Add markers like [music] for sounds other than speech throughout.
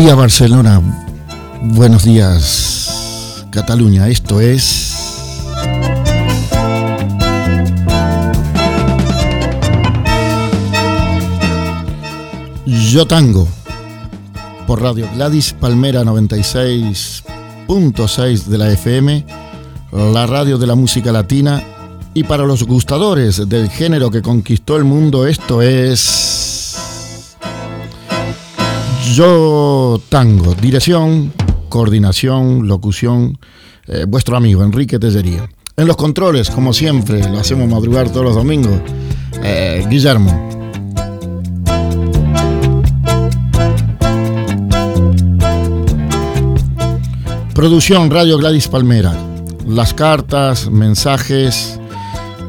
Día Barcelona, buenos días Cataluña, esto es... Yo Tango, por Radio Gladys Palmera 96.6 de la FM, la radio de la música latina, y para los gustadores del género que conquistó el mundo, esto es... Yo Tango, dirección, coordinación, locución, eh, vuestro amigo Enrique Tellería. En los controles, como siempre, lo hacemos madrugar todos los domingos, eh, Guillermo. Producción Radio Gladys Palmera. Las cartas, mensajes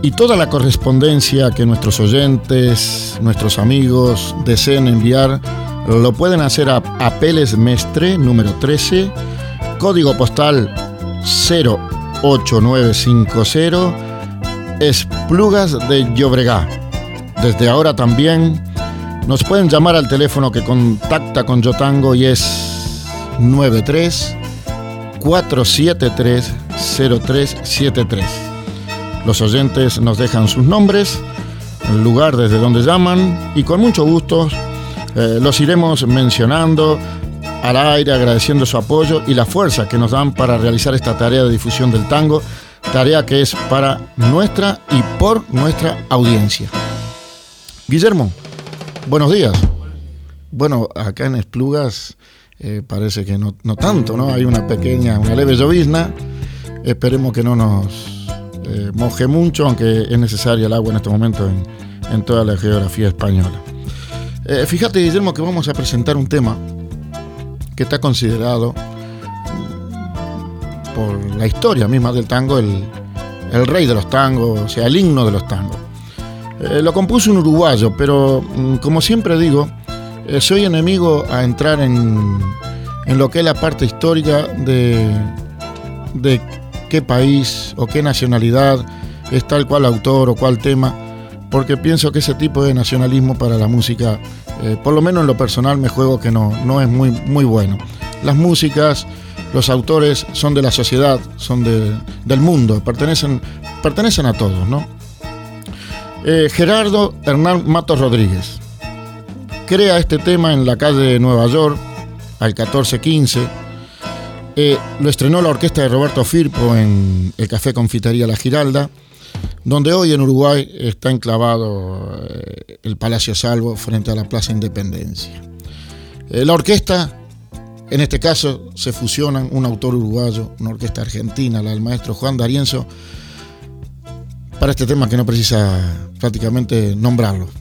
y toda la correspondencia que nuestros oyentes, nuestros amigos deseen enviar lo pueden hacer a Apeles Mestre, número 13, código postal 08950, Esplugas de Llobregá. Desde ahora también nos pueden llamar al teléfono que contacta con Yotango y es 93 473 0373. Los oyentes nos dejan sus nombres, el lugar desde donde llaman y con mucho gusto eh, los iremos mencionando al aire, agradeciendo su apoyo y la fuerza que nos dan para realizar esta tarea de difusión del tango, tarea que es para nuestra y por nuestra audiencia. Guillermo, buenos días. Bueno, acá en Esplugas eh, parece que no, tanto, ¿no? Hay una pequeña, una leve llovizna. Esperemos que no nos eh, moje mucho, aunque es necesaria el agua en este momento en toda la geografía española. Eh, fíjate, Guillermo, que vamos a presentar un tema que está considerado por la historia misma del tango el, rey de los tangos, o sea, el himno de los tangos. Eh, lo compuso un uruguayo, pero mm, como siempre digo, eh, soy enemigo a entrar en, en, lo que es la parte histórica de, de qué país o qué nacionalidad es tal cual autor o cual tema porque pienso que ese tipo de nacionalismo para la música, eh, por lo menos en lo personal, me juego que no, no es muy, muy bueno. Las músicas, los autores son de la sociedad, son del mundo, pertenecen, pertenecen a todos, ¿no? Eh, Gerardo Hernán Matos Rodríguez crea este tema en la calle de Nueva York al 1415. Eh, lo estrenó la orquesta de Roberto Firpo en el Café Confitería La Giralda donde hoy en Uruguay está enclavado eh, el Palacio Salvo frente a la Plaza Independencia. Eh, la orquesta, en este caso, se fusionan un autor uruguayo, una orquesta argentina, la del maestro Juan D'Arienzo, para este tema que no precisa prácticamente nombrarlo.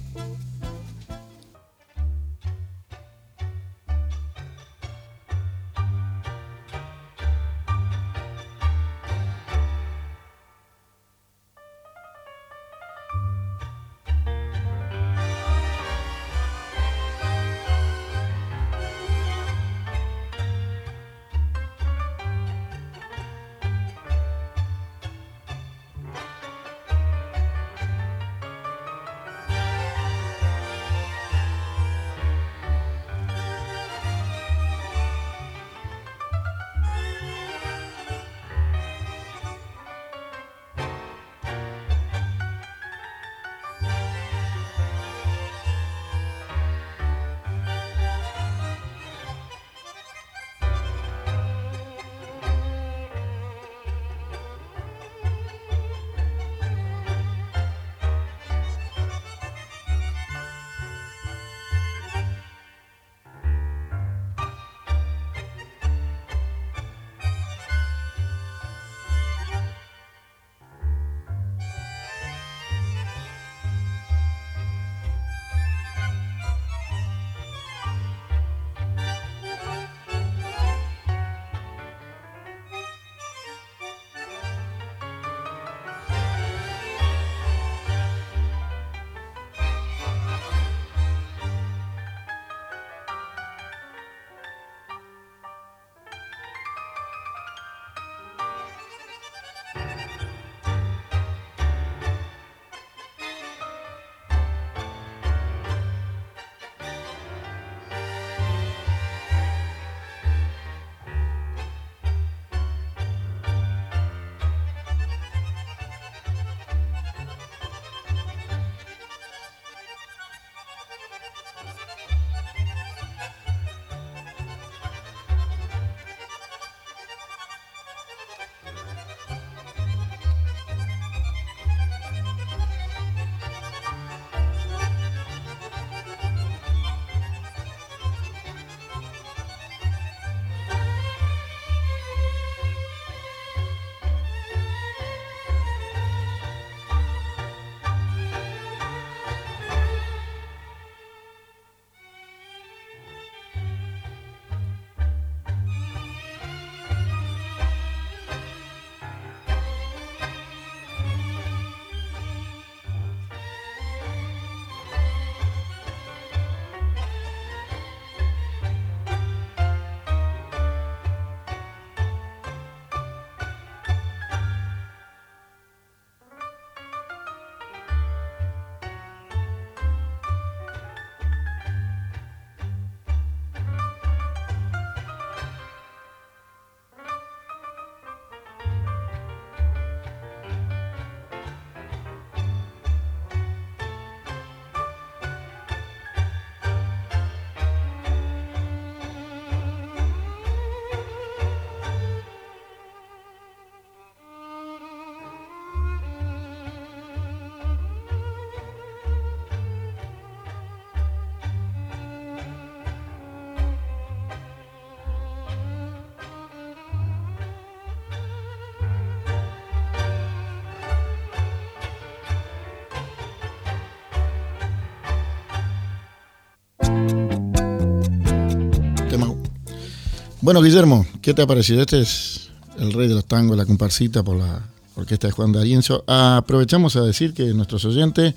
Bueno, Guillermo, ¿qué te ha parecido? Este es el rey de los tangos, la comparsita por la orquesta de Juan D'Arienzo. aprovechamos a decir que nuestros oyentes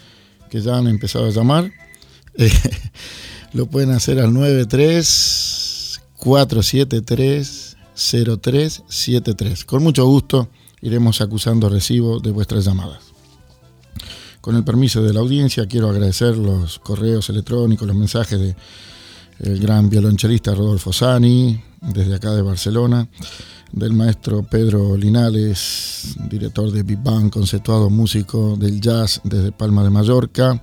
que ya han empezado a llamar eh, [laughs] lo pueden hacer al 93 473 0373. Con mucho gusto iremos acusando recibo de vuestras llamadas. Con el permiso de la audiencia, quiero agradecer los correos electrónicos, los mensajes de el gran violonchelista Rodolfo Sani, desde acá de Barcelona, del maestro Pedro Linales, director de Big Bang, conceptuado músico del jazz desde Palma de Mallorca.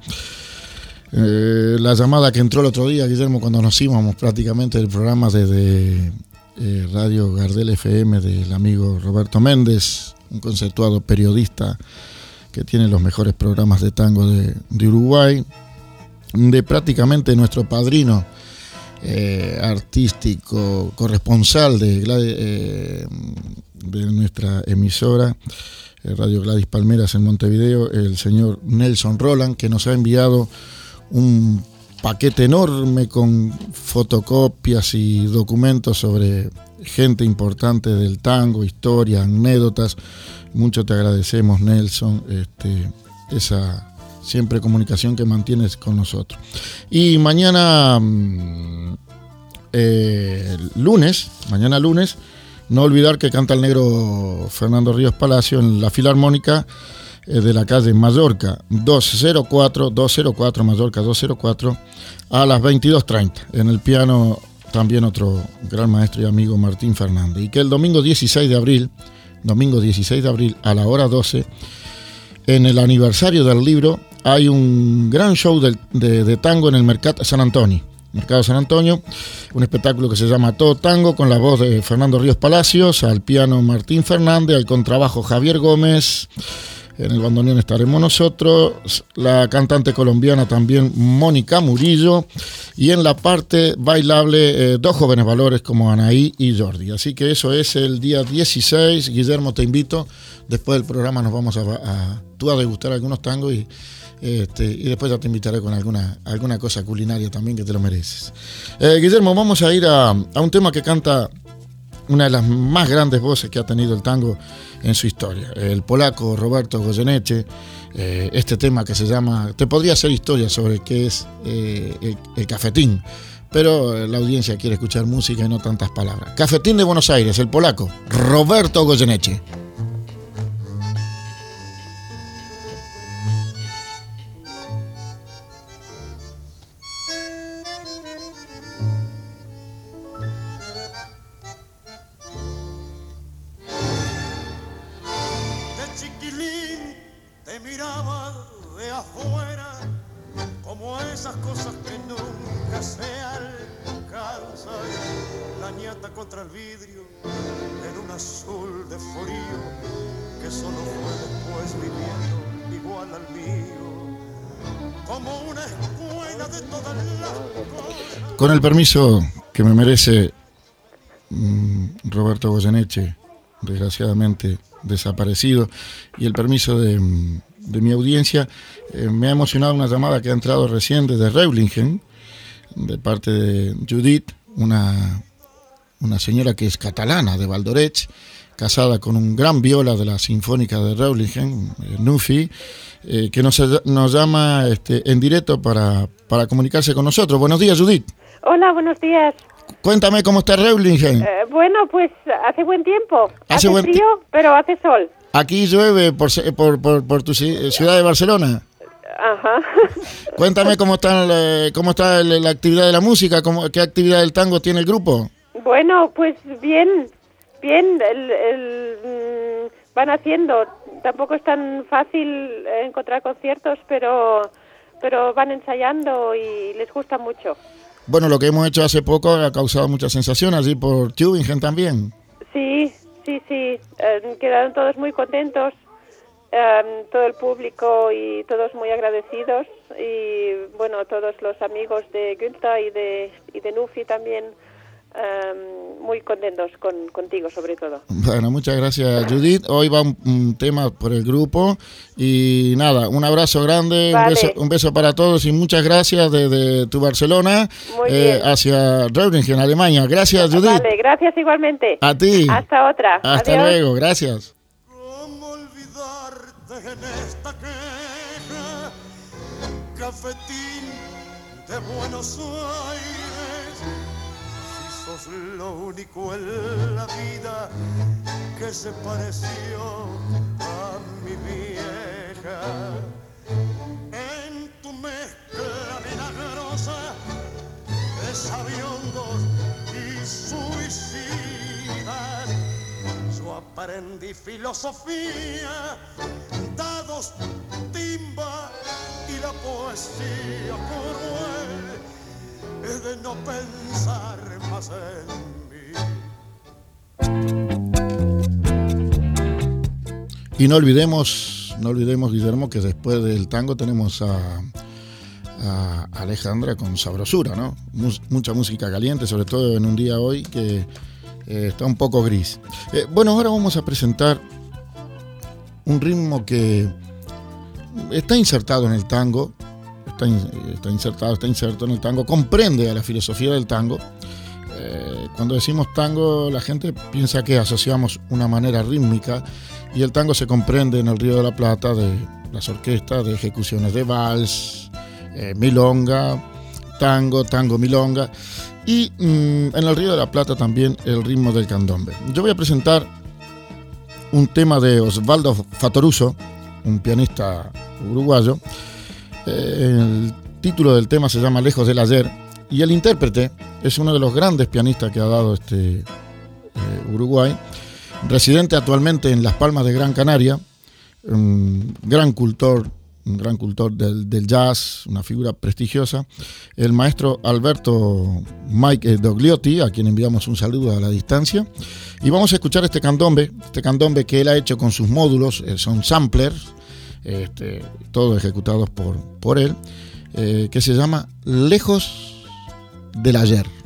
Eh, la llamada que entró el otro día, Guillermo, cuando nos íbamos prácticamente del programa desde eh, Radio Gardel FM del amigo Roberto Méndez, un conceptuado periodista que tiene los mejores programas de tango de, de Uruguay, de prácticamente nuestro padrino eh, artístico, corresponsal de, eh, de nuestra emisora, eh, Radio Gladys Palmeras en Montevideo, el señor Nelson Roland, que nos ha enviado un paquete enorme con fotocopias y documentos sobre gente importante del tango, historia, anécdotas. Mucho te agradecemos, Nelson, este, esa siempre comunicación que mantienes con nosotros. Y mañana, mm, eh, lunes, mañana lunes, no olvidar que canta el negro Fernando Ríos Palacio en la Filarmónica eh, de la calle Mallorca 204, 204, Mallorca 204, a las 22.30. En el piano también otro gran maestro y amigo Martín Fernández. Y que el domingo 16 de abril, domingo 16 de abril a la hora 12, en el aniversario del libro, hay un gran show de, tango en el Mercado San Antonio. Mercado San Antonio, un espectáculo que se llama Todo Tango con la voz de Fernando Ríos Palacios, al piano Martín Fernández, al contrabajo Javier Gómez, en el bandoneón estaremos nosotros, la cantante colombiana también Mónica Murillo y en la parte bailable eh, dos jóvenes valores como Anaí y Jordi. Así que eso es el día 16. Guillermo, te invito. Después del programa nos vamos a, a, tú a degustar algunos tangos y este, y después ya te invitaré con alguna, alguna cosa culinaria también que te lo mereces. Eh, Guillermo, vamos a ir a, un tema que canta una de las más grandes voces que ha tenido el tango en su historia, el polaco Roberto Goyeneche. Eh, este tema que se llama, te podría hacer historia sobre qué es eh, el, cafetín, pero la audiencia quiere escuchar música y no tantas palabras. Cafetín de Buenos Aires, el polaco, Roberto Goyeneche. Con el permiso que me merece mm, Roberto Goyeneche, desgraciadamente desaparecido, y el permiso de, mm, mi audiencia, eh, me ha emocionado una llamada que ha entrado recién desde Reublingen, de parte de Judith, una, una señora que es catalana de Valdorech, casada con un gran viola de la Sinfónica de Reublingen, eh, Nufi, eh, que nos, nos llama este, en directo para, para comunicarse con nosotros. Buenos días, Judith. Hola, buenos días. Cuéntame cómo está Reublingen. Eh, bueno, pues hace buen tiempo. Hace, frío, pero hace sol. Aquí llueve por, por, por, tu ciudad de Barcelona. Ajá. [laughs] Cuéntame cómo está, cómo está la actividad de la música, cómo, qué actividad del tango tiene el grupo. Bueno, pues bien, bien, el, mm, van haciendo. Tampoco es tan fácil encontrar conciertos, pero, pero van ensayando y les gusta mucho. Bueno, lo que hemos hecho hace poco ha causado mucha sensación allí por Tübingen también. Sí, sí, sí. Eh, quedaron todos muy contentos, eh, todo el público y todos muy agradecidos. Y bueno, todos los amigos de Günther y de, y de Nufi también em, muy contentos con, contigo sobre todo. Bueno, muchas gracias Judith. Hoy va un, tema por el grupo y nada, un abrazo grande, un, beso, para todos y muchas gracias desde tu Barcelona eh, hacia Reuringen, Alemania. Gracias Judith. Vale, gracias igualmente. A ti. Hasta otra. Hasta luego, gracias. cafetín de Buenos Aires. Lo único en la vida que se pareció a mi vieja. En tu mezcla milagrosa de sabiondos y suicidas, yo aprendí filosofía, dados timba y la poesía cruel de no pensar Y no olvidemos, no olvidemos, Guillermo, que después del tango tenemos a, Alejandra con sabrosura, ¿no? mucha música caliente, sobre todo en un día hoy que eh, está un poco gris. Eh, bueno, ahora vamos a presentar un ritmo que está insertado en el tango, está, insertado, está inserto en el tango, comprende a la filosofía del tango. Eh, cuando decimos tango, la gente piensa que asociamos una manera rítmica y el tango se comprende en el Río de la Plata de las orquestas, de ejecuciones de vals, eh, milonga, tango, tango, milonga y mm, en el Río de la Plata también el ritmo del candombe. Yo voy a presentar un tema de Osvaldo Fatoruso, un pianista uruguayo. Eh, el título del tema se llama Lejos del ayer y el intérprete es uno de los grandes pianistas que ha dado este eh, Uruguay, residente actualmente en Las Palmas de Gran Canaria, un gran cultor, un gran cultor del, jazz, una figura prestigiosa, el maestro Alberto Mike Dogliotti, a quien enviamos un saludo a la distancia. Y vamos a escuchar este candombe, este candombe que él ha hecho con sus módulos, eh, son samplers, este, todos ejecutados por, por él, eh, que se llama Lejos del ayer.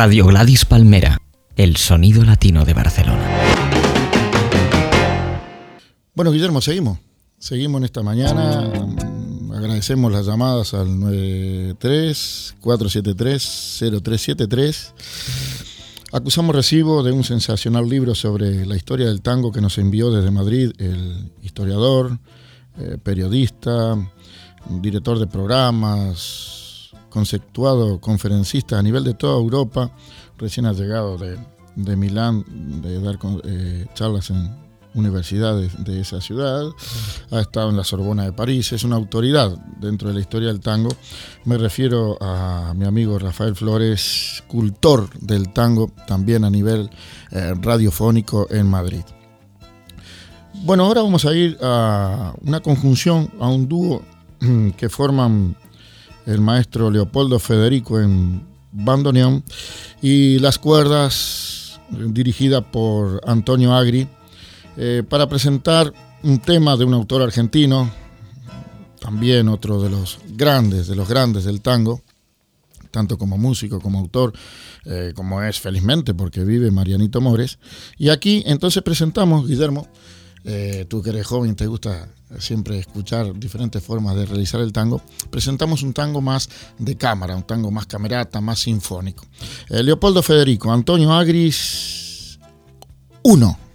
Radio Gladys Palmera, el sonido latino de Barcelona. Bueno, Guillermo, seguimos. Seguimos en esta mañana. Agradecemos las llamadas al 93-473-0373. Acusamos recibo de un sensacional libro sobre la historia del tango que nos envió desde Madrid el historiador, eh, periodista, director de programas, conceptuado conferencista a nivel de toda Europa, recién ha llegado de, Milán, de dar eh, charlas en universidades de esa ciudad, ha estado en la Sorbona de París, es una autoridad dentro de la historia del tango. Me refiero a mi amigo Rafael Flores, cultor del tango, también a nivel eh, radiofónico en Madrid. Bueno, ahora vamos a ir a una conjunción, a un dúo [clears throat] que forman el maestro Leopoldo Federico en bandoneón y las cuerdas dirigida por Antonio Agri eh, para presentar un tema de un autor argentino, también otro de los grandes, de los grandes del tango, tanto como músico, como autor, eh, como es felizmente porque vive Marianito Mores. Y aquí entonces presentamos, Guillermo, eh, tú que eres joven, te gusta siempre escuchar diferentes formas de realizar el tango, presentamos un tango más de cámara, un tango más camerata, más sinfónico. Leopoldo Federico, Antonio Agris, 1.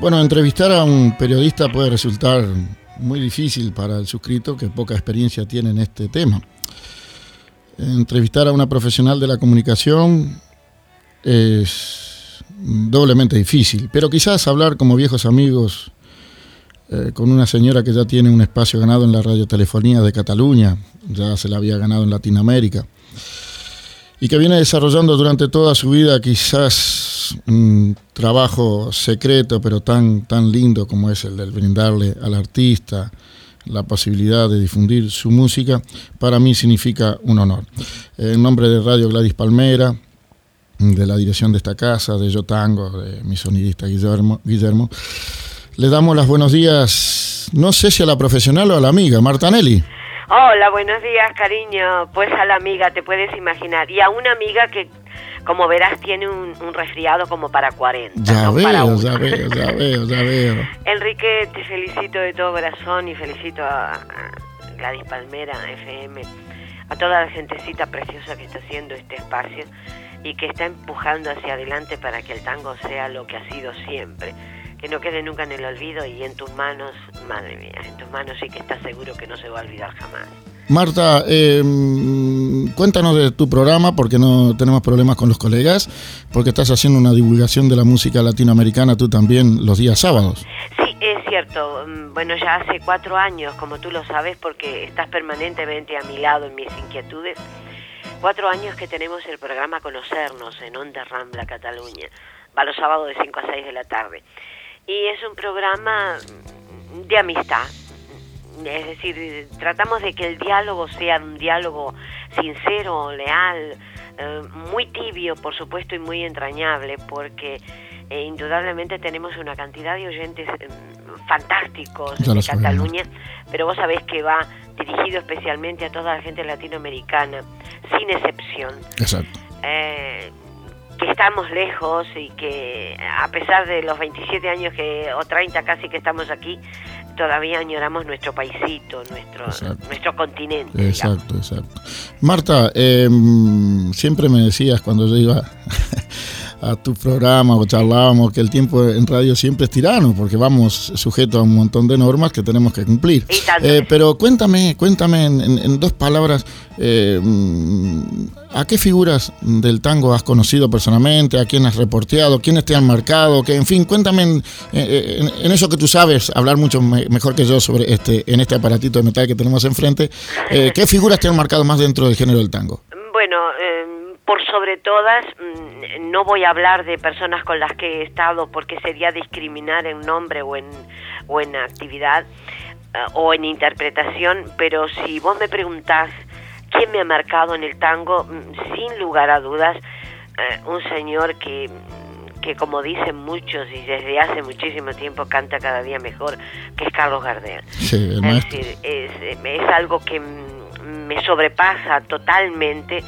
Bueno, entrevistar a un periodista puede resultar muy difícil para el suscrito que poca experiencia tiene en este tema. Entrevistar a una profesional de la comunicación es doblemente difícil, pero quizás hablar como viejos amigos eh, con una señora que ya tiene un espacio ganado en la radiotelefonía de Cataluña, ya se la había ganado en Latinoamérica, y que viene desarrollando durante toda su vida quizás un trabajo secreto, pero tan, tan lindo como es el de brindarle al artista la posibilidad de difundir su música, para mí significa un honor. En nombre de Radio Gladys Palmera, de la dirección de esta casa, de Yo Tango, de mi sonidista Guillermo, Guillermo, le damos los buenos días, no sé si a la profesional o a la amiga, Martanelli. Hola, buenos días, cariño. Pues a la amiga, te puedes imaginar. Y a una amiga que, como verás, tiene un, resfriado como para 40. Ya veo, ya veo, ya veo, ya [laughs] veo. Enrique, te felicito de todo corazón y felicito a, a Gladys Palmera, FM, a toda la gentecita preciosa que está haciendo este espacio y que está empujando hacia adelante para que el tango sea lo que ha sido siempre que no quede nunca en el olvido y en tus manos, madre mía, en tus manos sí que estás seguro que no se va a olvidar jamás. Marta, eh, cuéntanos de tu programa, porque no tenemos problemas con los colegas, porque estás haciendo una divulgación de la música latinoamericana tú también los días sábados. Sí, es cierto. Mm, bueno, ya hace cuatro años, como tú lo sabes, porque estás permanentemente a mi lado en mis inquietudes, cuatro años que tenemos el programa Conocernos en Onda Rambla, Cataluña. Va los sábados de 5 a 6 de la tarde y es un programa de amistad. Es decir, tratamos de que el diálogo sea un diálogo sincero, leal, eh, muy tibio, por supuesto, y muy entrañable, porque eh, indudablemente tenemos una cantidad de oyentes eh, fantásticos de Cataluña, pero vos sabés que va dirigido especialmente a toda la gente latinoamericana, sin excepción. Exacto que estamos lejos y que a pesar de los 27 años que o 30 casi que estamos aquí, todavía añoramos nuestro paisito, nuestro nuestro continente. Exacto, exacto. Marta, em, siempre me decías cuando yo iba a tu programa o charlábamos que el tiempo en radio siempre es tirano, porque vamos sujetos a un montón de normas que tenemos que cumplir. Eh, pero cuéntame, cuéntame en, dos palabras, eh, ¿a qué figuras del tango has conocido personalmente? ¿A quién has reporteado? ¿Quiénes te han marcado? Que, en fin, cuéntame en, eso que tú sabes, hablar mucho mejor que yo sobre este, en este aparatito de metal que tenemos enfrente, eh, ¿qué figuras te han marcado más dentro del género del tango? Bueno, por sobre todas, mm, no voy a hablar de personas con las que he estado porque sería discriminar en nombre o en, o en actividad eh, o en interpretación, pero si vos me preguntás quién me ha marcado en el tango, mm, sin lugar a dudas, eh, un señor que que como dicen muchos y desde hace muchísimo tiempo canta cada día mejor, que es Carlos Gardel. es decir, es, es algo que me sobrepasa totalmente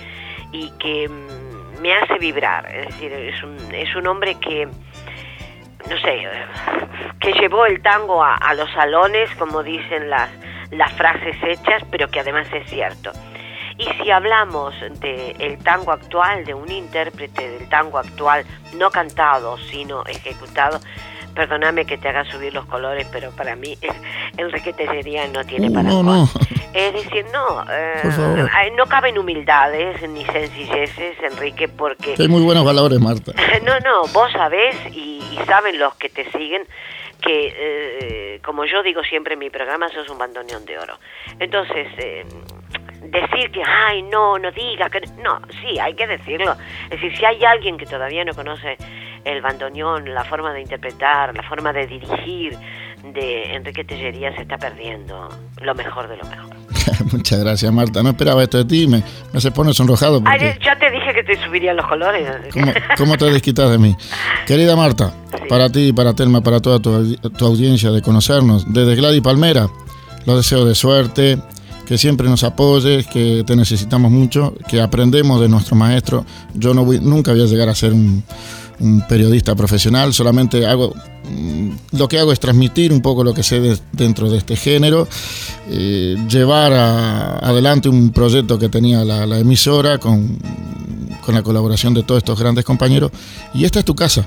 y que mm, me hace vibrar. Es decir, es un, es un hombre que, no sé, que llevó el tango a, los salones, como dicen las, las frases hechas, pero que además es cierto. Y si hablamos del el tango actual, de un intérprete del tango actual, no cantado, sino ejecutado, perdóname que te haga subir los colores, pero para mí [laughs] el requetería no tiene para no, [laughs] Es decir, no, eh, no caben humildades ni sencilleces, Enrique, porque... Hay muy buenos valores, Marta. [laughs] no, no, vos sabés y, saben los que te siguen que, eh, como yo digo siempre en mi programa, sos un bandoneón de oro. Entonces, eh, decir que, ay, no, no digas que... No, sí, hay que decirlo. Es decir, si hay alguien que todavía no conoce el bandoneón, la forma de interpretar, la forma de dirigir de Enrique Tellería se está perdiendo lo mejor de lo mejor. [laughs] Muchas gracias, Marta. No esperaba esto de ti, me, me se pone sonrojado. Porque... ya te dije que te subirían los colores. [laughs] ¿Cómo, te desquitas de mí? Querida Marta, para ti, para Telma, para toda tu, tu audiencia de conocernos, desde Gladys Palmera, los deseo de suerte, que siempre nos apoyes, que te necesitamos mucho, que aprendemos de nuestro maestro. Yo no voy, nunca voy a llegar a ser un un periodista profesional, solamente hago lo que hago es transmitir un poco lo que sé dentro de este género, eh, llevar adelante un proyecto que tenía la, emisora con, con, la colaboración de todos estos grandes compañeros. Y esta es tu casa.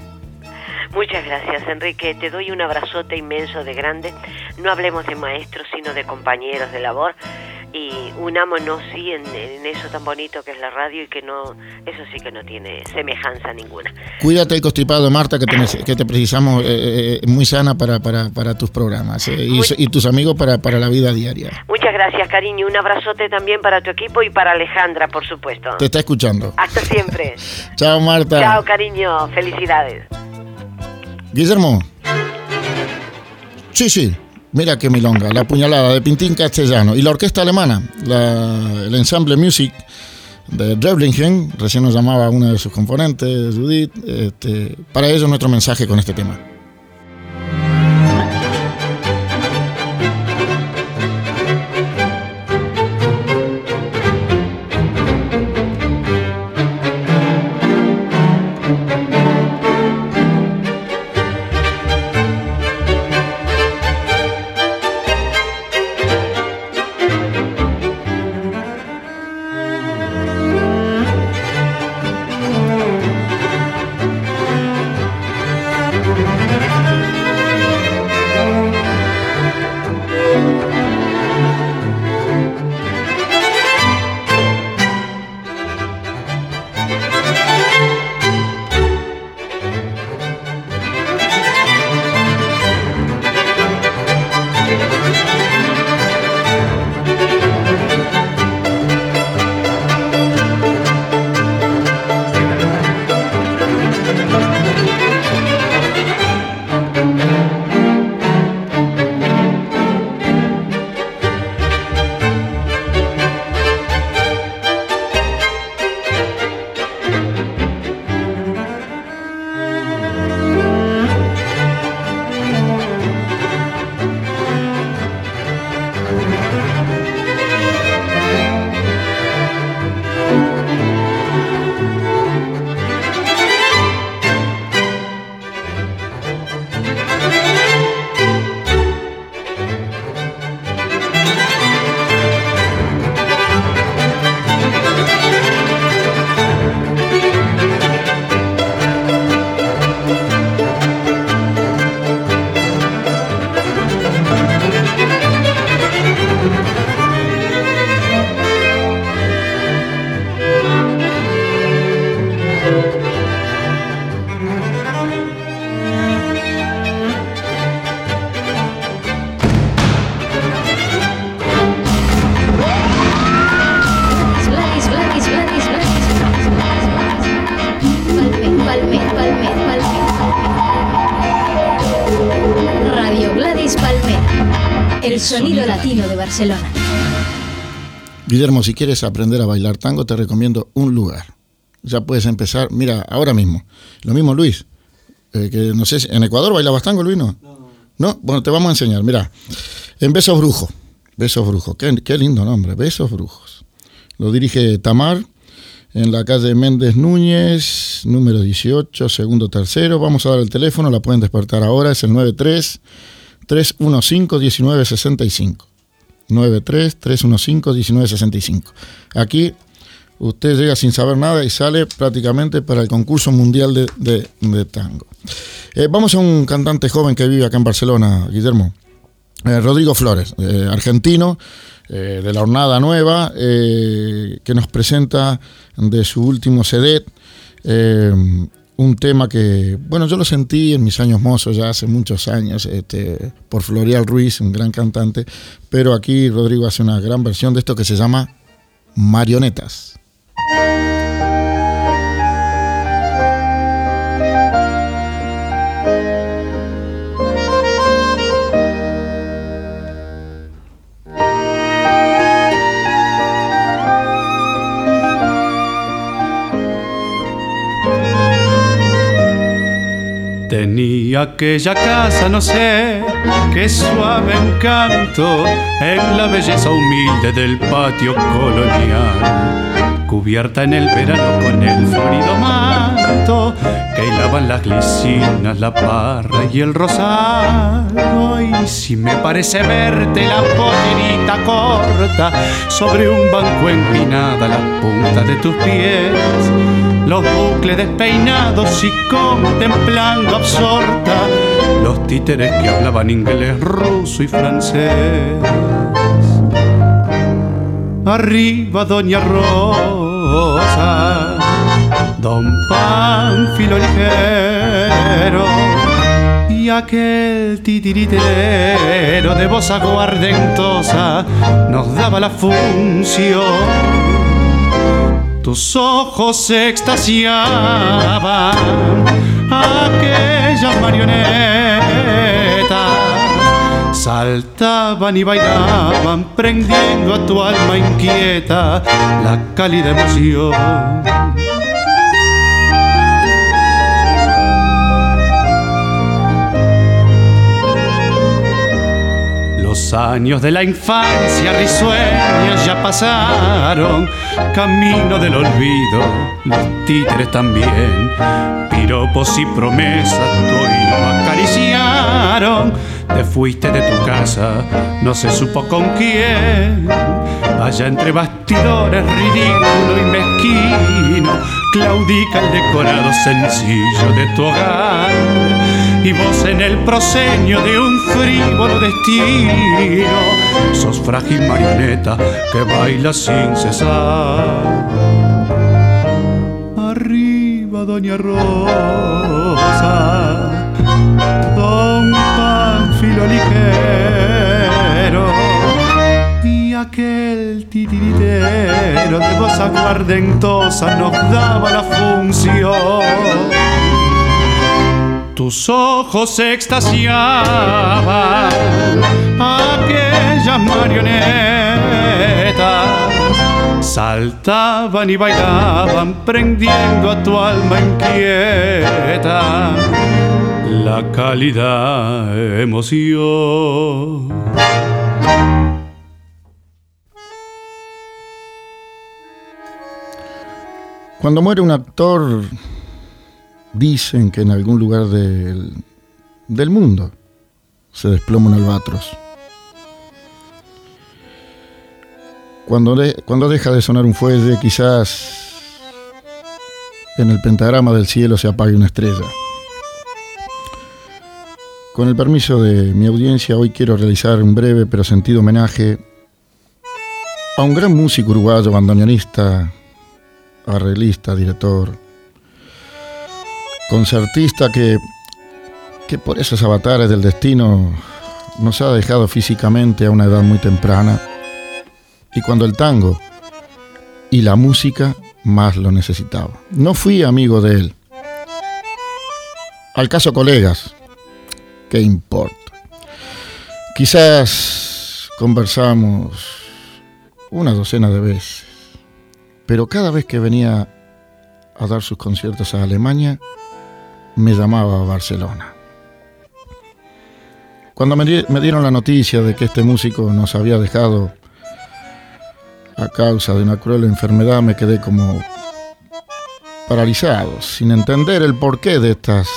Muchas gracias, Enrique. Te doy un abrazote inmenso de grande. No hablemos de maestros, sino de compañeros de labor y unámonos sí en, eso tan bonito que es la radio y que no eso sí que no tiene semejanza ninguna. Cuídate el constipado, Marta, que te, que te precisamos eh, eh, muy sana para, para, para tus programas eh, y, tus amigos para, para la vida diaria. Muchas gracias, cariño. Un abrazote también para tu equipo y para Alejandra, por supuesto. Te está escuchando. Hasta siempre. [laughs] Chao, Marta. Chao, cariño. Felicidades. Guillermo. Sí, sí. Mira qué milonga, la puñalada de Pintín Castellano y la orquesta alemana, el ensamble Music de Döblingen, recién nos llamaba una de sus componentes, Judith, este, para ellos nuestro mensaje con este tema. Guillermo, si quieres aprender a bailar tango, te recomiendo un lugar. Ya puedes empezar, mira, ahora mismo. Lo mismo Luis, eh, que no sé, ¿en Ecuador bailabas tango, Luis? No. no. Bueno, te vamos a enseñar, mira. En Besos Brujos. Besos Brujos, qué, qué lindo nombre, Besos Brujos. Lo dirige Tamar en la calle Méndez Núñez, número 18, segundo tercero. Vamos a dar el teléfono, la pueden despertar ahora, es el 93 315 1965. 93-315-1965. Aquí usted llega sin saber nada y sale prácticamente para el concurso mundial de, tango. Eh, vamos a un cantante joven que vive acá en Barcelona, Guillermo. Eh, Rodrigo Flores, eh, argentino, de la Hornada Nueva, que nos presenta de su último CD un tema que, bueno, yo lo sentí en mis años mozos, ya hace muchos años, este, por Florial Ruiz, un gran cantante, pero aquí Rodrigo hace una gran versión de esto que se llama Marionetas. Tenía aquella casa, no sé, qué suave encanto en la belleza humilde del patio colonial, cubierta en el verano con el florido manto cantaban las glicinas, la parra y el rosal. Y si me parece verte la pollerita corta sobre un banco empinada la punta de tus pies, los bucles despeinados y contemplando absorta los títeres que hablaban inglés, ruso y francés. Arriba, Doña Rosa don Pánfilo ligero y aquel titiritero de voz aguardentosa nos daba la función. Tus ojos se extasiaban, aquellas marionetas saltaban y bailaban, prendiendo a tu alma inquieta la cálida emoción. Años de la infancia risueños ya pasaron, camino del olvido, los títeres también, piropos y promesas tu oído acariciaron. Te fuiste de tu casa, no se supo con quién, allá entre bastidores ridículo y mezquino, claudica el decorado sencillo de tu hogar y vos en el proseño de un frívolo destino sos frágil marioneta que baila sin cesar. Arriba, doña Rosa, don Panfilo ligero y aquel titiritero de voz aguardentosa nos daba la función tus ojos extasiaban, aquellas marionetas saltaban y bailaban, prendiendo a tu alma inquieta la cálida emoción. Cuando muere un actor Dicen que en algún lugar del, del mundo se desploma un albatros. Cuando, cuando deja de sonar un fuelle, quizás en el pentagrama del cielo se apague una estrella. Con el permiso de mi audiencia, hoy quiero realizar un breve pero sentido homenaje a un gran músico uruguayo, bandoneonista, arreglista, director, concertista que, que por esos avatares del destino nos ha dejado físicamente a una edad muy temprana y cuando el tango y la música más lo necesitaba. No fui amigo de él. Al caso colegas, ¿qué importa? Quizás conversamos una docena de veces, pero cada vez que venía a dar sus conciertos a Alemania, me llamaba Barcelona. Cuando me, dieron la noticia de que este músico nos había dejado a causa de una cruel enfermedad, me quedé como paralizado, sin entender el porqué de estas,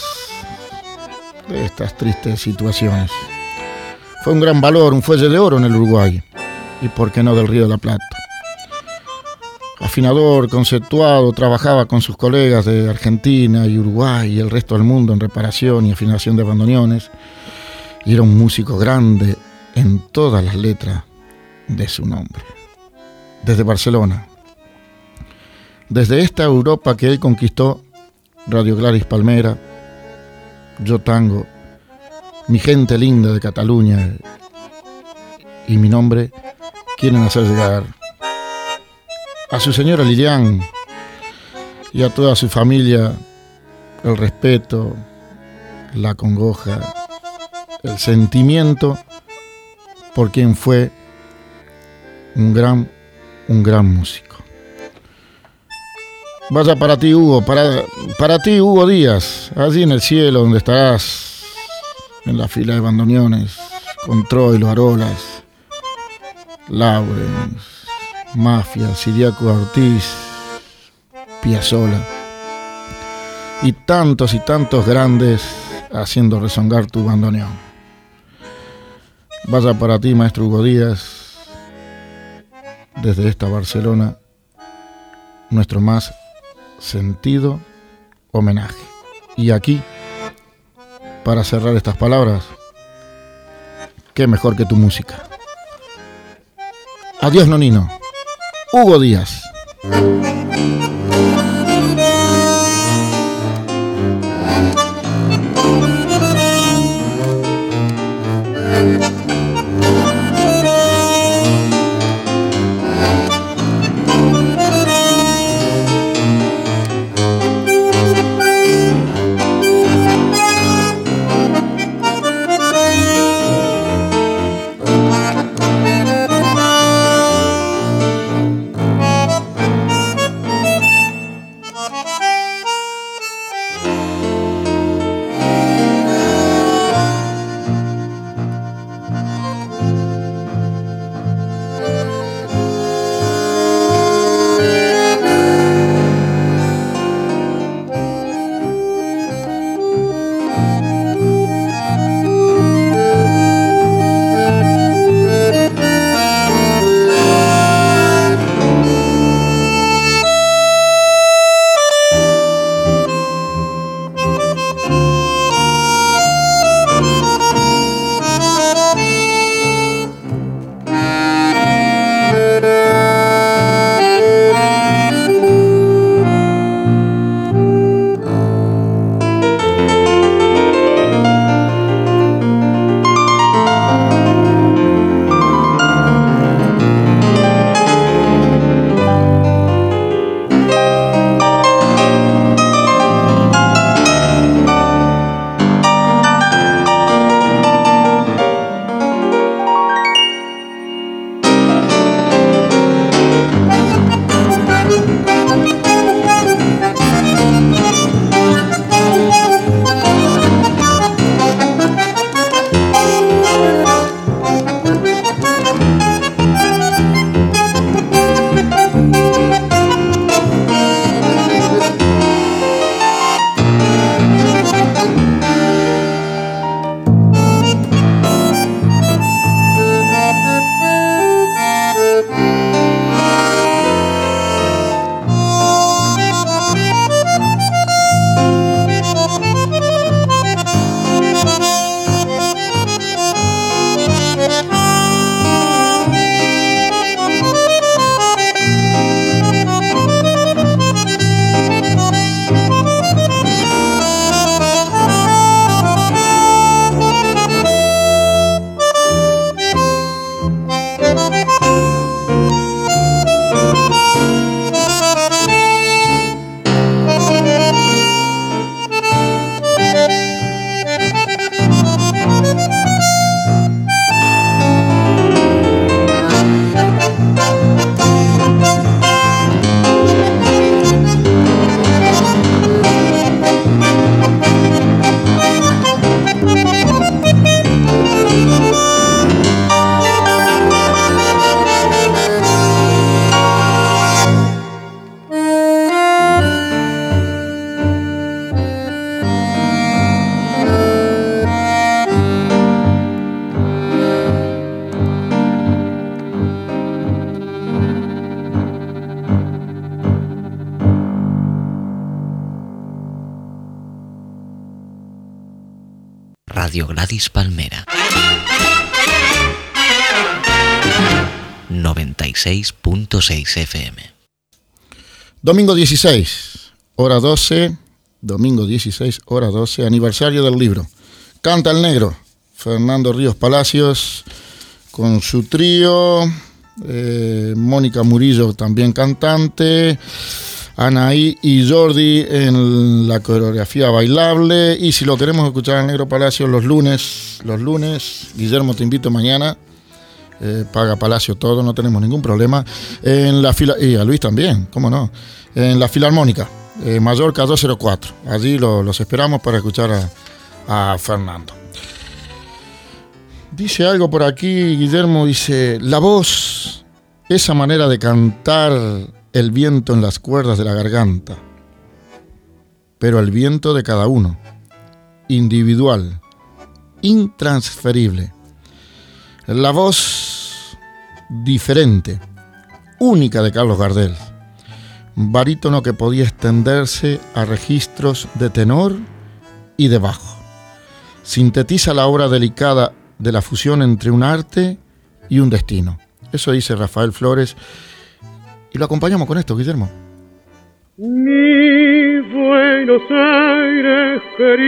de estas tristes situaciones. Fue un gran valor, un fuelle de oro en el Uruguay, y por qué no del Río de la Plata afinador, conceptuado, trabajaba con sus colegas de Argentina y Uruguay y el resto del mundo en reparación y afinación de bandoneones, y era un músico grande en todas las letras de su nombre. Desde Barcelona, desde esta Europa que él conquistó, Radio Gladys Palmera, Yo Tango, mi gente linda de Cataluña y mi nombre quieren hacer llegar a su señora Lilian y a toda su familia el respeto, la congoja, el sentimiento por quien fue un gran, un gran músico. Vaya para ti, Hugo, para, para ti, Hugo Díaz, allí en el cielo donde estarás, en la fila de bandoneones, con Troilo, Arolas, Laurens, Mafia, Siriaco Ortiz, Piazzola. y tantos y tantos grandes haciendo rezongar tu bandoneón. Vaya para ti, maestro Hugo Díaz, desde esta Barcelona, nuestro más sentido homenaje. Y aquí, para cerrar estas palabras, qué mejor que tu música. Adiós, Nonino. Hugo Díaz. 96.6 FM. Domingo 16, hora 12. Domingo 16, hora 12, aniversario del libro. Canta el negro. Fernando Ríos Palacios con su trío. Eh, Mónica Murillo también cantante. Anaí y Jordi en la coreografía bailable. Y si lo queremos escuchar en Negro Palacio los lunes, los lunes, Guillermo te invito mañana. Eh, paga Palacio todo, no tenemos ningún problema. En la fila, y a Luis también, cómo no. En la Filarmónica, eh, Mallorca 204. Allí los esperamos para escuchar a, a Fernando. Dice algo por aquí, Guillermo dice, la voz, esa manera de cantar el viento en las cuerdas de la garganta. pero al viento de cada uno, individual, intransferible. La voz diferente, única de Carlos Gardel, barítono que podía extenderse a registros de tenor y de bajo. Sintetiza la obra delicada de la fusión entre un arte y un destino. Eso dice Rafael Flores. Y lo acompañamos con esto, Guillermo. Mi Buenos Aires querido,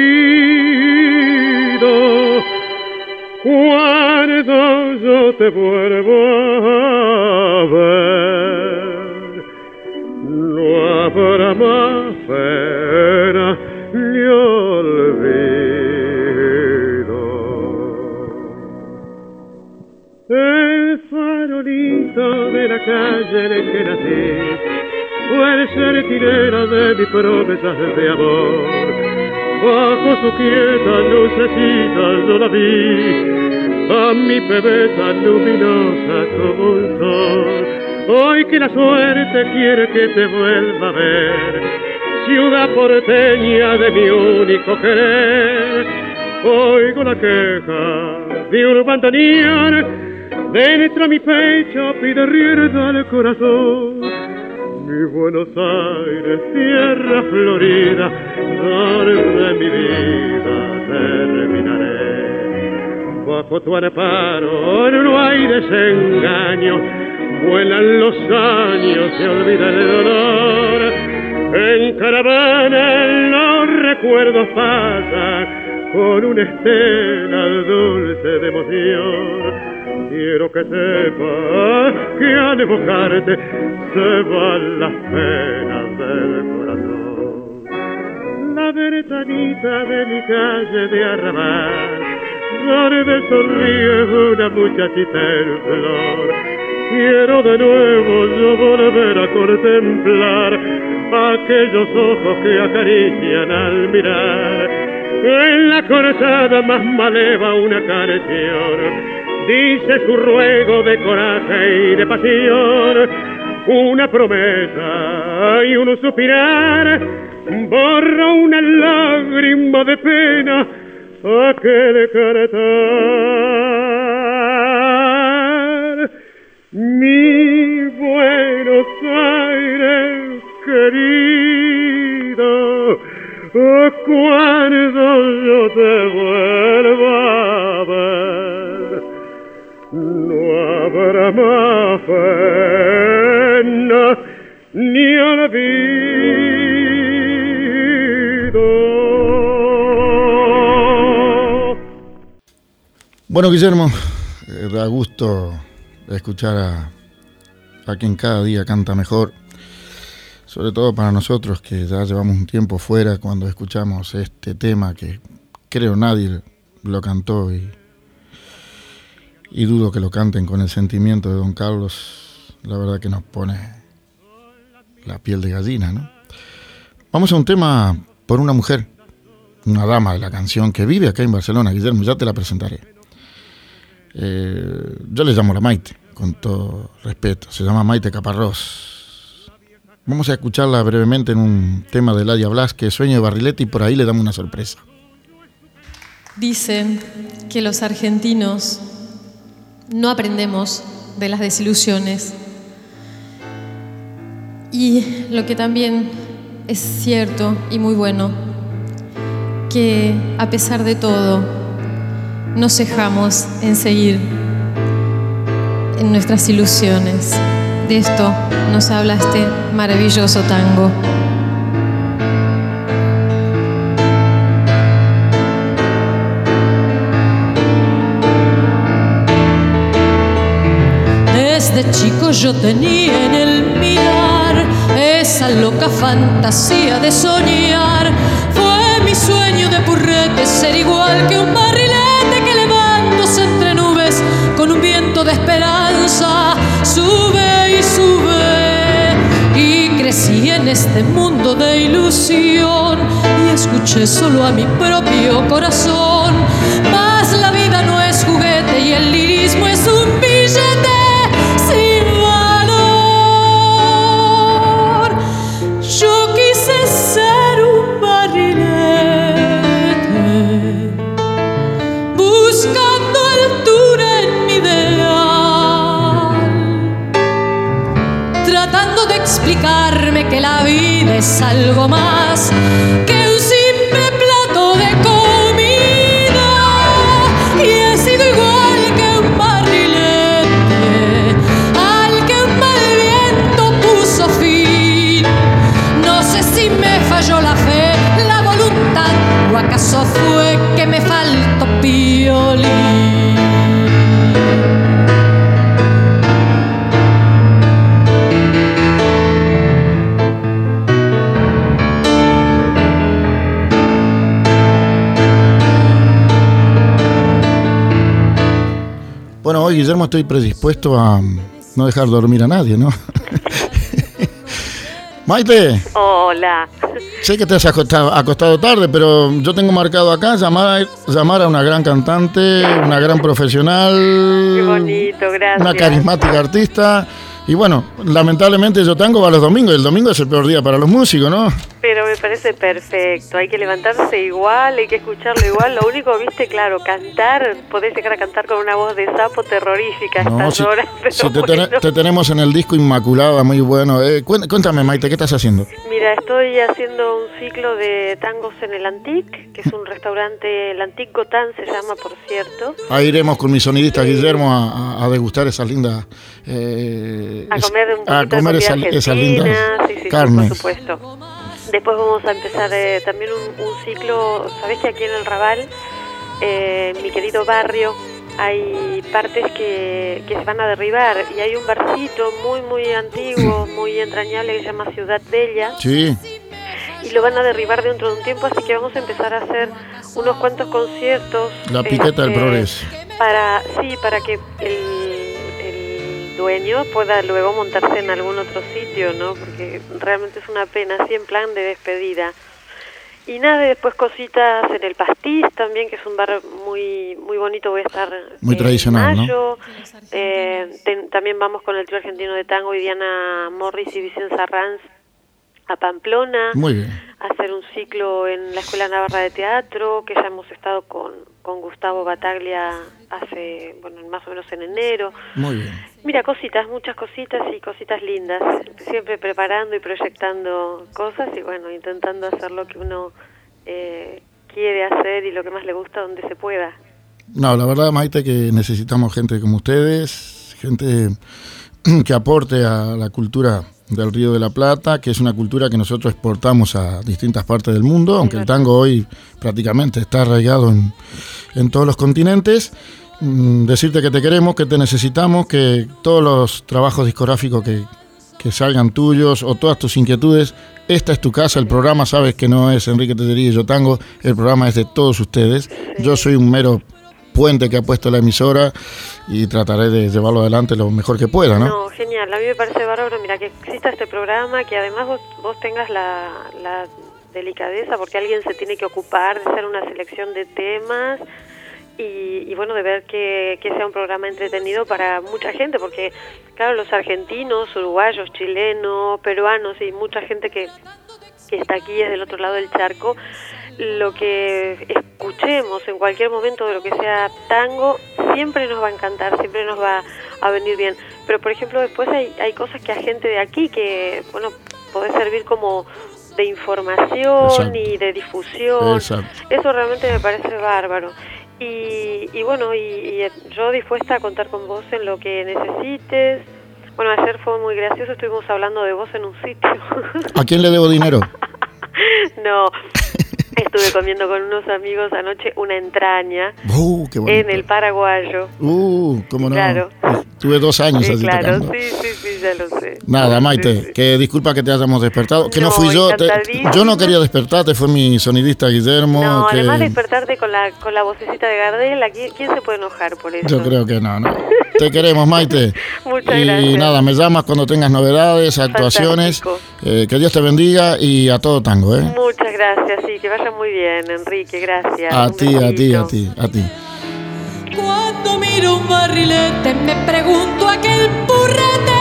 cuando yo te vuelvo a ver, no habrá más pena ni olvido. El farolito de la calle en el que nací puede ser tirera de mis promesas de amor. Bajo su quieta lucecita yo la vi, a mi bebé tan luminosa como un sol. Hoy que la suerte quiere que te vuelva a ver, ciudad porteña de mi único querer. Oigo la queja de un bandoneón, dentro mi pecho pide rienda al corazón mi Buenos Aires, tierra florida, de mi vida terminaré. Bajo tu amparo no hay desengaño, vuelan los años, se olvida el dolor. En caravana los recuerdos pasan con una estela dulce de emoción Quiero que sepas que al evocarte se van las penas del corazón. La ventanita de mi calle de arrabal, donde sonríe una muchachita en flor. Quiero de nuevo yo volver a contemplar aquellos ojos que acarician al mirar. En la corazada más maleva una canción dice su ruego de coraje y de pasión, una promesa y un suspirar, borra una lágrima de pena a que cantar. Mi Buenos Aires querido, cuando yo te vuelva no habrá más pena ni. Bueno, Guillermo, eh, da gusto escuchar a, a quien cada día canta mejor, sobre todo para nosotros que ya llevamos un tiempo fuera cuando escuchamos este tema que creo nadie lo cantó y y dudo que lo canten con el sentimiento de Don Carlos, la verdad que nos pone la piel de gallina, ¿no? Vamos a un tema por una mujer, una dama de la canción que vive acá en Barcelona, Guillermo, ya te la presentaré. Eh, yo le llamo la Maite, con todo respeto, se llama Maite Caparrós. Vamos a escucharla brevemente en un tema de Ladia Blas, que Sueño de Barrilete, y por ahí le damos una sorpresa. Dicen que los argentinos no aprendemos de las desilusiones. Y lo que también es cierto y muy bueno, que a pesar de todo, no cejamos en seguir en nuestras ilusiones. De esto nos habla este maravilloso tango. Yo tenía en el mirar esa loca fantasía de soñar. Fue mi sueño de purrete ser igual que un barrilete que levándose entre nubes con un viento de esperanza sube y sube. Y crecí en este mundo de ilusión y escuché solo a mi propio corazón. Guillermo, estoy predispuesto a no dejar dormir a nadie, ¿no? [laughs] Maite, Hola. sé que te has acostado, acostado tarde, pero yo tengo marcado acá llamar, llamar a una gran cantante, una gran profesional, Qué bonito, gracias. una carismática artista. Y bueno, lamentablemente yo tango va los domingos, y el domingo es el peor día para los músicos, ¿no? Pero parece perfecto. Hay que levantarse igual, hay que escucharlo igual. Lo único, viste, claro, cantar, podés llegar a cantar con una voz de sapo terrorífica No, estas si, horas. Pero si te, tenemos en el disco Inmaculada, muy bueno. Eh, cuént- cuéntame, Maite, ¿qué estás haciendo? Mira, estoy haciendo un ciclo de tangos en el Antique, que es un restaurante, el Antique Gotán se llama, por cierto. Ahí iremos con mi sonidista Guillermo a, degustar esas lindas. eh, A comer un a comer esa, sí, sí, sí, carnes. por supuesto. Después vamos a empezar eh, también un, un ciclo, sabés que aquí en el Raval, eh, mi querido barrio, hay partes que, que se van a derribar y hay un barcito muy, muy antiguo, muy entrañable que se llama Ciudad Bella Sí, y lo van a derribar dentro de un tiempo, así que vamos a empezar a hacer unos cuantos conciertos. la piqueta del este, progreso. para sí para que el dueño pueda luego montarse en algún otro sitio no porque realmente es una pena así en plan de despedida y nada y después cositas en el Pastiz también que es un bar muy muy bonito voy a estar Muy en tradicional, ¿no? mayo. Eh, ten- también vamos con el trío argentino de tango y Diana Morris y Vicenza Ranz a Pamplona Muy bien. hacer un ciclo en la Escuela Navarra de Teatro, que ya hemos estado con, con Gustavo Bataglia hace, bueno, más o menos en enero. Muy bien. Mira, cositas, muchas cositas y cositas lindas, siempre preparando y proyectando cosas y bueno, intentando hacer lo que uno eh, quiere hacer y lo que más le gusta donde se pueda. No, la verdad, Maite, que necesitamos gente como ustedes, gente [clears throat] que aporte a la cultura del Río de la Plata, que es una cultura que nosotros exportamos a distintas partes del mundo, aunque el tango hoy prácticamente está arraigado en, en todos los continentes. Mm, Decirte que te queremos, que te necesitamos, que todos los trabajos discográficos que, que salgan tuyos o todas tus inquietudes, esta es tu casa, el programa sabes que no es Enrique Tellería y Yo Tango, el programa es de todos ustedes. Yo soy un mero puente que ha puesto la emisora y trataré de llevarlo adelante lo mejor que pueda, ¿no? No, genial. A mí me parece bárbaro, mira, que exista este programa, que además vos, vos tengas la, la delicadeza, porque alguien se tiene que ocupar de hacer una selección de temas y, y bueno, de ver que, que sea un programa entretenido para mucha gente, porque claro, los argentinos, uruguayos, chilenos, peruanos y mucha gente que, que está aquí es del otro lado del charco, lo que escuchemos en cualquier momento de lo que sea tango, siempre nos va a encantar, siempre nos va a venir bien. Pero, por ejemplo, después hay, hay cosas que a gente de aquí que, bueno, puede servir como de información Exacto. y de difusión. Exacto. Eso realmente me parece bárbaro. Y, y bueno, y, y yo dispuesta a contar con vos en lo que necesites. Bueno, ayer fue muy gracioso, estuvimos hablando de vos en un sitio. ¿A quién le debo dinero? [laughs] no, estuve comiendo con unos amigos anoche una entraña Uh, qué en el paraguayo. Uh, cómo no. Claro. Tuve dos años Sí, así claro, tocando. sí, sí, sí, ya lo sé. Nada, Maite, Sí, sí. que disculpa que te hayamos despertado, que no, No, fui yo, te- yo no quería despertarte, fue mi sonidista Guillermo, No, que además despertarte con la, con la vocecita de Gardel, ¿a ¿quién, quién se puede enojar por eso? yo creo que no, no. [laughs] Te queremos, Maite. [laughs] Muchas y gracias. nada, me llamas cuando tengas novedades, actuaciones. Eh, que Dios te bendiga y a todo tango, ¿eh? Muchas gracias, sí, que vaya muy bien, Enrique, gracias. A ti, a ti, a ti, a ti. Cuando miro un barrilete me pregunto aquel purrete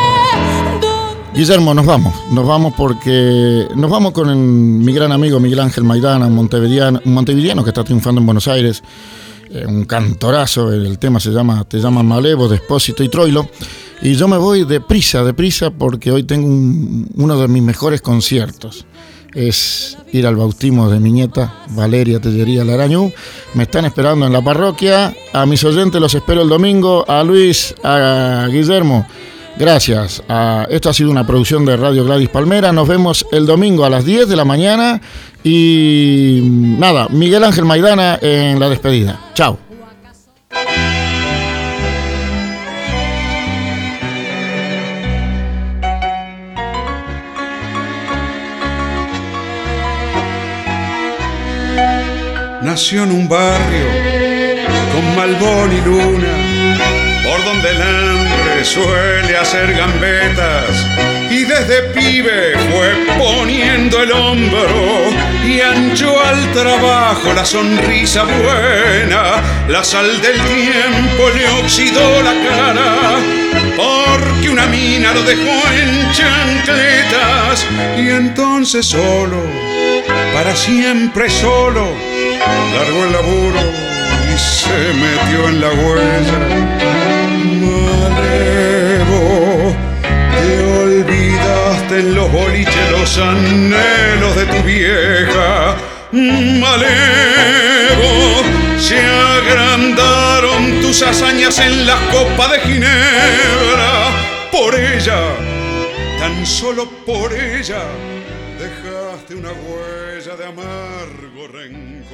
¿dónde Guillermo, nos vamos, nos vamos porque nos vamos con el- mi gran amigo Miguel Ángel Maidana, un montevideano, un montevideano que está triunfando en Buenos Aires eh, un cantorazo, el tema se llama Te llaman Malevo, Despósito y Troilo. Y yo me voy deprisa, deprisa, porque hoy tengo uno de mis mejores conciertos. Es ir al bautismo de mi nieta, Valeria Tellería Larañú. Me están esperando en la parroquia. A mis oyentes los espero el domingo. A Luis, a Guillermo. Gracias. esto ha sido una producción de Radio Gladys Palmera. Nos vemos el domingo a las 10 de la mañana. Y nada, Miguel Ángel Maidana en la despedida. Chao. Nació en un barrio con malbón y luna, por donde el suele hacer gambetas y desde pibe fue poniendo el hombro y anchó al trabajo la sonrisa buena. La sal del tiempo le oxidó la cara porque una mina lo dejó en chancletas y entonces solo, para siempre solo, largó el laburo y se metió en la huella. En los boliches los anhelos de tu vieja. Malevo, se agrandaron tus hazañas en la copa de Ginebra. Por ella, tan solo por ella, dejaste una huella de amargo rencor.